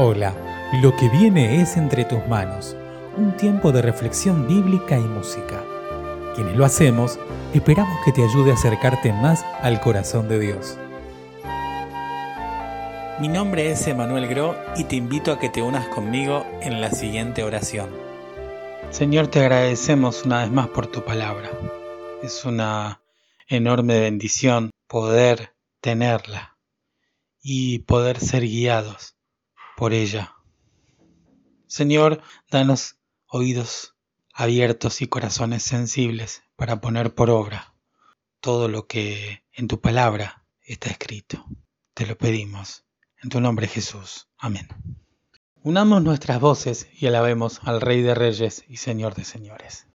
Hola, lo que viene es entre tus manos, un tiempo de reflexión bíblica y música. Quienes lo hacemos, esperamos que te ayude a acercarte más al corazón de Dios. Mi nombre es Emanuel Gro y te invito a que te unas conmigo en la siguiente oración. Señor, te agradecemos una vez más por tu palabra. Es una enorme bendición poder tenerla y poder ser guiados por ella. Señor, danos oídos abiertos y corazones sensibles para poner por obra todo lo que en tu palabra está escrito. Te lo pedimos. En tu nombre Jesús. Amén. Unamos nuestras voces y alabemos al Rey de Reyes y Señor de Señores.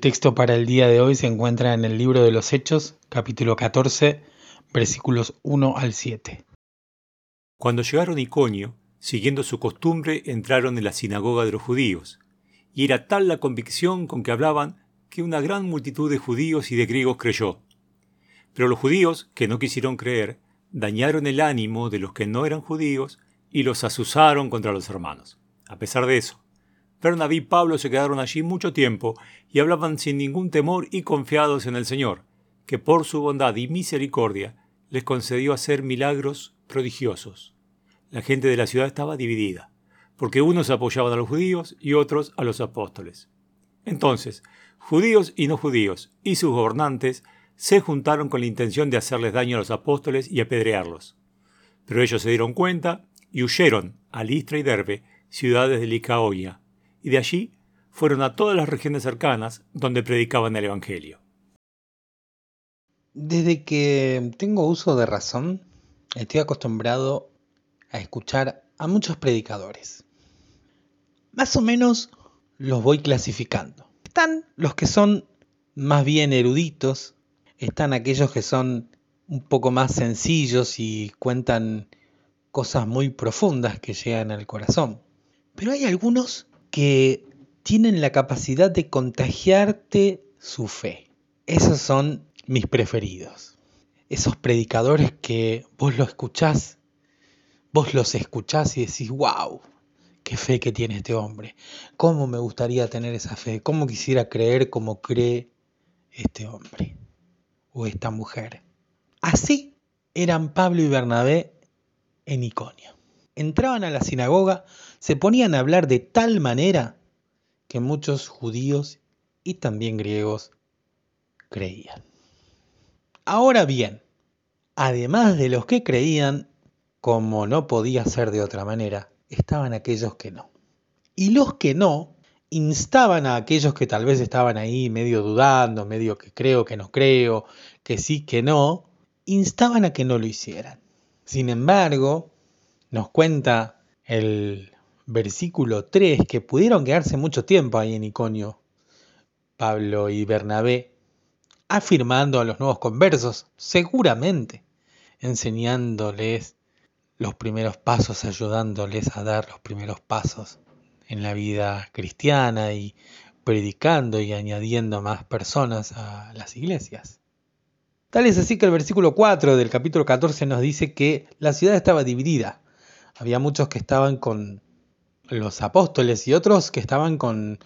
Texto para el día de hoy se encuentra en el libro de los Hechos, capítulo 14, versículos 1 al 7. Cuando llegaron a Iconio, siguiendo su costumbre, entraron en la sinagoga de los judíos, y era tal la convicción con que hablaban que una gran multitud de judíos y de griegos creyó. Pero los judíos, que no quisieron creer, dañaron el ánimo de los que no eran judíos y los asusaron contra los hermanos. A pesar de eso, Bernabé y Pablo se quedaron allí mucho tiempo y hablaban sin ningún temor y confiados en el Señor, que por su bondad y misericordia les concedió hacer milagros prodigiosos. La gente de la ciudad estaba dividida, porque unos apoyaban a los judíos y otros a los apóstoles. Entonces, judíos y no judíos y sus gobernantes se juntaron con la intención de hacerles daño a los apóstoles y apedrearlos. Pero ellos se dieron cuenta y huyeron a Listra y Derbe, ciudades de Licaonia, y de allí fueron a todas las regiones cercanas donde predicaban el Evangelio. Desde que tengo uso de razón, estoy acostumbrado a escuchar a muchos predicadores. Más o menos los voy clasificando. Están los que son más bien eruditos, están aquellos que son un poco más sencillos y cuentan cosas muy profundas que llegan al corazón. Pero hay algunos que tienen la capacidad de contagiarte su fe. Esos son mis preferidos. Esos predicadores que vos los escuchás, vos los escuchás y decís, wow, qué fe que tiene este hombre. ¿Cómo me gustaría tener esa fe? ¿Cómo quisiera creer como cree este hombre o esta mujer? Así eran Pablo y Bernabé en Iconio. Entraban a la sinagoga, se ponían a hablar de tal manera que muchos judíos y también griegos creían. Ahora bien, además de los que creían, como no podía ser de otra manera, estaban aquellos que no. Y los que no instaban a aquellos que tal vez estaban ahí medio dudando, medio que creo, que no creo, que sí, que no, instaban a que no lo hicieran. Sin embargo, nos cuenta el versículo 3, que pudieron quedarse mucho tiempo ahí en Iconio, Pablo y Bernabé, afirmando a los nuevos conversos, seguramente enseñándoles los primeros pasos, ayudándoles a dar los primeros pasos en la vida cristiana y predicando y añadiendo más personas a las iglesias. Tal es así que el versículo 4 del capítulo 14 nos dice que la ciudad estaba dividida. Había muchos que estaban con los apóstoles y otros que estaban con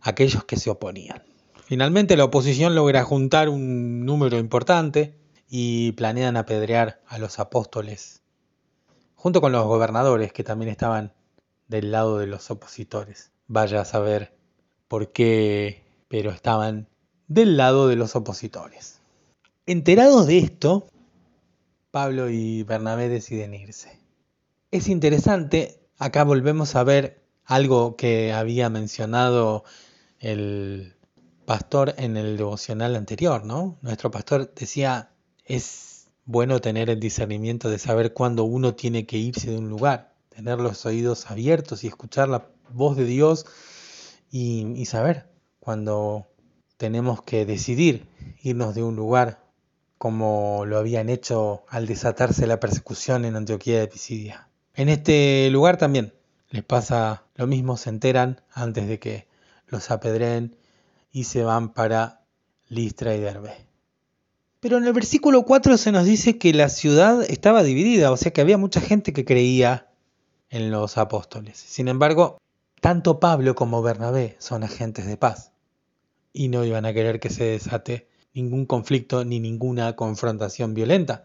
aquellos que se oponían. Finalmente la oposición logra juntar un número importante y planean apedrear a los apóstoles, junto con los gobernadores que también estaban del lado de los opositores. Vaya a saber por qué, pero estaban del lado de los opositores. Enterados de esto, Pablo y Bernabé deciden irse. Es interesante Acá volvemos a ver algo que había mencionado el pastor en el devocional anterior, ¿no? Nuestro pastor decía, es bueno tener el discernimiento de saber cuándo uno tiene que irse de un lugar, tener los oídos abiertos y escuchar la voz de Dios y, saber cuando tenemos que decidir irnos de un lugar como lo habían hecho al desatarse la persecución en Antioquía de Pisidia. En este lugar también les pasa lo mismo, se enteran antes de que los apedreen y se van para Listra y Derbe. Pero en el versículo 4 se nos dice que la ciudad estaba dividida, o sea que había mucha gente que creía en los apóstoles. Sin embargo, tanto Pablo como Bernabé son agentes de paz y no iban a querer que se desate ningún conflicto ni ninguna confrontación violenta.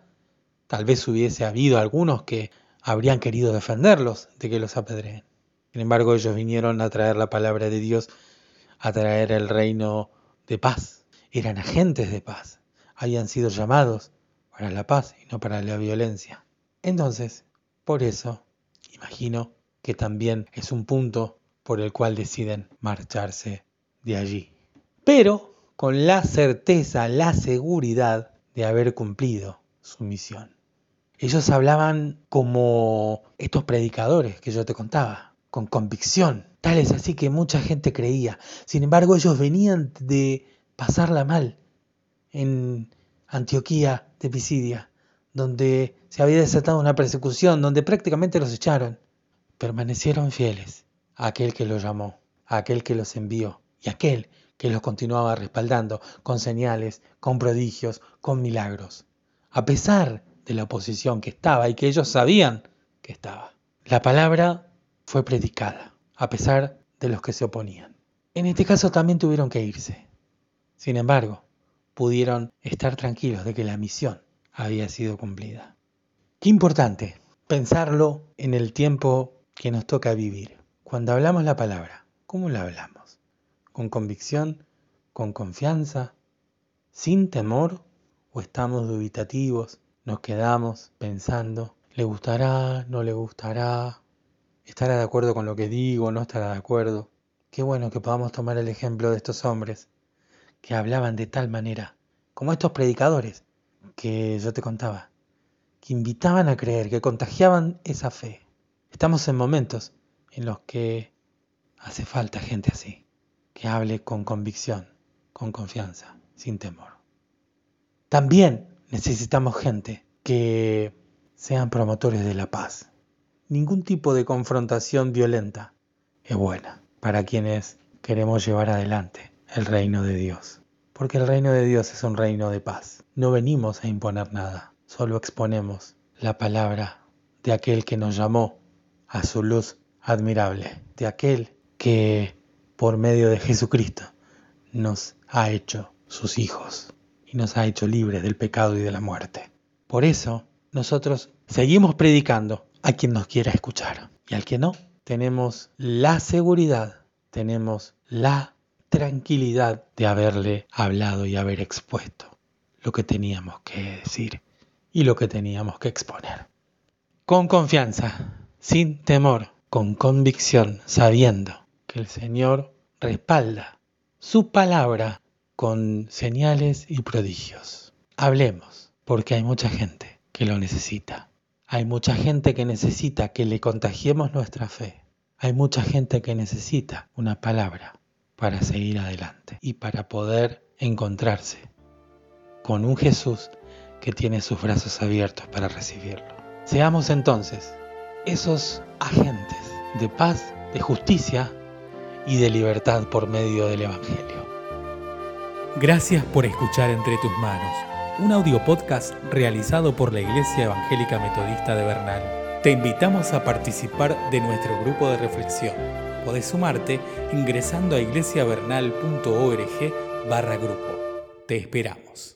Tal vez hubiese habido algunos que habrían querido defenderlos de que los apedreen. Sin embargo, ellos vinieron a traer la palabra de Dios, a traer el reino de paz. Eran agentes de paz. Habían sido llamados para la paz y no para la violencia. Entonces, por eso, imagino que también es un punto por el cual deciden marcharse de allí. Pero con la certeza, la seguridad de haber cumplido su misión. Ellos hablaban como estos predicadores que yo te contaba, con convicción. Tal es así que mucha gente creía. Sin embargo, ellos venían de pasarla mal en Antioquía de Pisidia, donde se había desatado una persecución, donde prácticamente los echaron. Permanecieron fieles a aquel que los llamó, a aquel que los envió y a aquel que los continuaba respaldando con señales, con prodigios, con milagros. A pesar de la oposición que estaba y que ellos sabían que estaba. La palabra fue predicada, a pesar de los que se oponían. En este caso también tuvieron que irse. Sin embargo, pudieron estar tranquilos de que la misión había sido cumplida. Qué importante pensarlo en el tiempo que nos toca vivir. Cuando hablamos la palabra, ¿cómo la hablamos? ¿Con convicción? ¿Con confianza? ¿Sin temor? ¿O estamos dubitativos? Nos quedamos pensando, ¿le gustará? ¿No le gustará? ¿Estará de acuerdo con lo que digo? ¿No estará de acuerdo? Qué bueno que podamos tomar el ejemplo de estos hombres que hablaban de tal manera, como estos predicadores, que yo te contaba, que invitaban a creer, que contagiaban esa fe. Estamos en momentos en los que hace falta gente así, que hable con convicción, con confianza, sin temor. También necesitamos gente que sean promotores de la paz. Ningún tipo de confrontación violenta es buena para quienes queremos llevar adelante el reino de Dios. Porque el reino de Dios es un reino de paz. No venimos a imponer nada, solo exponemos la palabra de aquel que nos llamó a su luz admirable, de aquel que por medio de Jesucristo nos ha hecho sus hijos y nos ha hecho libres del pecado y de la muerte. Por eso nosotros seguimos predicando a quien nos quiera escuchar y al que no, tenemos la seguridad, tenemos la tranquilidad de haberle hablado y haber expuesto lo que teníamos que decir y lo que teníamos que exponer. Con confianza, sin temor, con convicción, sabiendo que el Señor respalda su palabra con señales y prodigios. Hablemos, porque hay mucha gente que lo necesita. Hay mucha gente que necesita que le contagiemos nuestra fe. Hay mucha gente que necesita una palabra para seguir adelante y para poder encontrarse con un Jesús que tiene sus brazos abiertos para recibirlo. Seamos entonces esos agentes de paz, de justicia y de libertad por medio del Evangelio. Gracias por escuchar Entre tus manos, un audio podcast realizado por la Iglesia Evangélica Metodista de Bernal. Te invitamos a participar de nuestro grupo de reflexión. Podés sumarte ingresando a iglesiavernal.org barra grupo. Te esperamos.